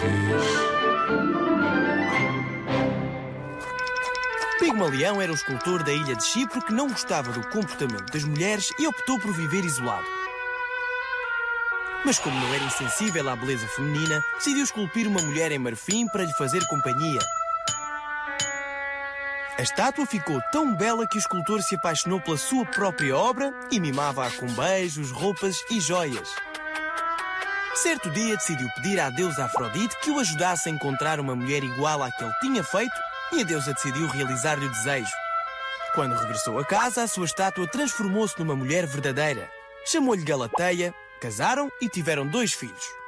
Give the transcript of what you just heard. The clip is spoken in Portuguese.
fiz. Pigmalião era o escultor da ilha de Chipre que não gostava do comportamento das mulheres e optou por viver isolado. Mas como não era insensível à beleza feminina, decidiu esculpir uma mulher em marfim para lhe fazer companhia. A estátua ficou tão bela que o escultor se apaixonou pela sua própria obra e mimava-a com beijos, roupas e joias. Certo dia decidiu pedir à deusa Afrodite que o ajudasse a encontrar uma mulher igual à que ele tinha feito e a deusa decidiu realizar-lhe o desejo. Quando regressou a casa, a sua estátua transformou-se numa mulher verdadeira. Chamou-lhe Galateia, casaram e tiveram dois filhos.